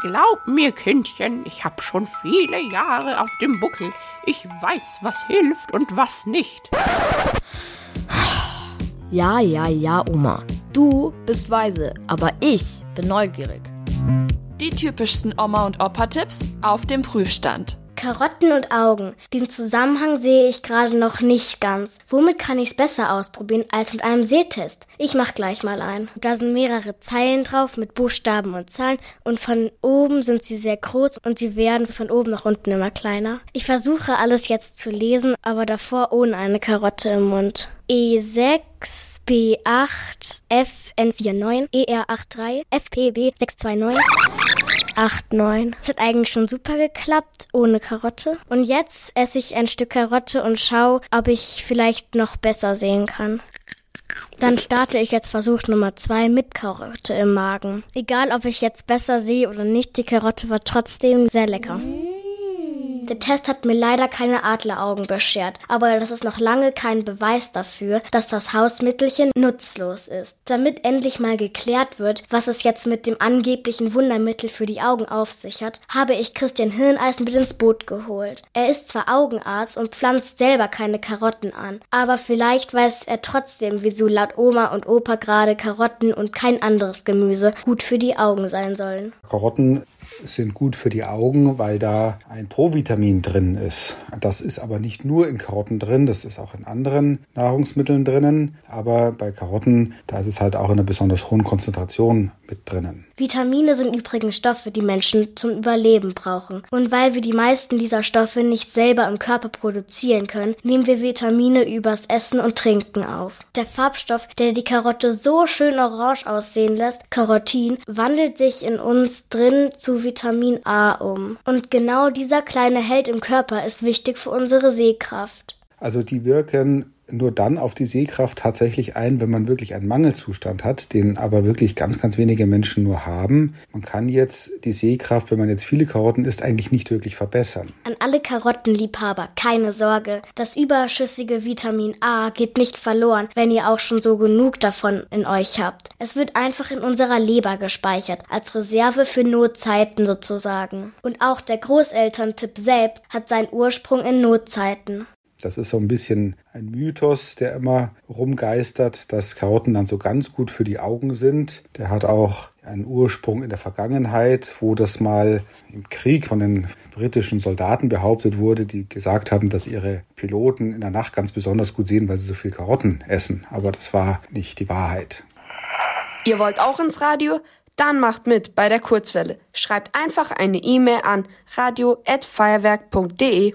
Glaub mir, Kindchen, ich hab schon viele Jahre auf dem Buckel. Ich weiß, was hilft und was nicht. Ja, ja, ja, Oma. Du bist weise, aber ich bin neugierig. Die typischsten Oma- und Opa-Tipps auf dem Prüfstand. Karotten und Augen. Den Zusammenhang sehe ich gerade noch nicht ganz. Womit kann ich es besser ausprobieren als mit einem Sehtest? Ich mach gleich mal ein. Da sind mehrere Zeilen drauf mit Buchstaben und Zahlen und von oben sind sie sehr groß und sie werden von oben nach unten immer kleiner. Ich versuche alles jetzt zu lesen, aber davor ohne eine Karotte im Mund. E6, B8, FN49, ER83, FPB 629. 8, 9. Das hat eigentlich schon super geklappt, ohne Karotte. Und jetzt esse ich ein Stück Karotte und schaue, ob ich vielleicht noch besser sehen kann. Dann starte ich jetzt Versuch Nummer 2 mit Karotte im Magen. Egal, ob ich jetzt besser sehe oder nicht, die Karotte war trotzdem sehr lecker. Der Test hat mir leider keine Adleraugen beschert, aber das ist noch lange kein Beweis dafür, dass das Hausmittelchen nutzlos ist. Damit endlich mal geklärt wird, was es jetzt mit dem angeblichen Wundermittel für die Augen auf sich hat, habe ich Christian Hirneisen mit ins Boot geholt. Er ist zwar Augenarzt und pflanzt selber keine Karotten an, aber vielleicht weiß er trotzdem, wieso laut Oma und Opa gerade Karotten und kein anderes Gemüse gut für die Augen sein sollen. Karotten sind gut für die Augen, weil da ein Provitamin drin ist. Das ist aber nicht nur in Karotten drin, das ist auch in anderen Nahrungsmitteln drinnen. Aber bei Karotten, da ist es halt auch in einer besonders hohen Konzentration mit drinnen. Vitamine sind übrigens Stoffe, die Menschen zum Überleben brauchen. Und weil wir die meisten dieser Stoffe nicht selber im Körper produzieren können, nehmen wir Vitamine übers Essen und Trinken auf. Der Farbstoff, der die Karotte so schön orange aussehen lässt, Carotin, wandelt sich in uns drin zu Vitamin A um. Und genau dieser kleine Held im Körper ist wichtig für unsere Sehkraft. Also die wirken nur dann auf die Sehkraft tatsächlich ein, wenn man wirklich einen Mangelzustand hat, den aber wirklich ganz, ganz wenige Menschen nur haben. Man kann jetzt die Sehkraft, wenn man jetzt viele Karotten isst, eigentlich nicht wirklich verbessern. An alle Karottenliebhaber, keine Sorge. Das überschüssige Vitamin A geht nicht verloren, wenn ihr auch schon so genug davon in euch habt. Es wird einfach in unserer Leber gespeichert, als Reserve für Notzeiten sozusagen. Und auch der Großelterntipp selbst hat seinen Ursprung in Notzeiten. Das ist so ein bisschen ein Mythos, der immer rumgeistert, dass Karotten dann so ganz gut für die Augen sind. Der hat auch einen Ursprung in der Vergangenheit, wo das mal im Krieg von den britischen Soldaten behauptet wurde, die gesagt haben, dass ihre Piloten in der Nacht ganz besonders gut sehen, weil sie so viel Karotten essen. Aber das war nicht die Wahrheit. Ihr wollt auch ins Radio? Dann macht mit bei der Kurzwelle. Schreibt einfach eine E-Mail an radio@feuerwerk.de.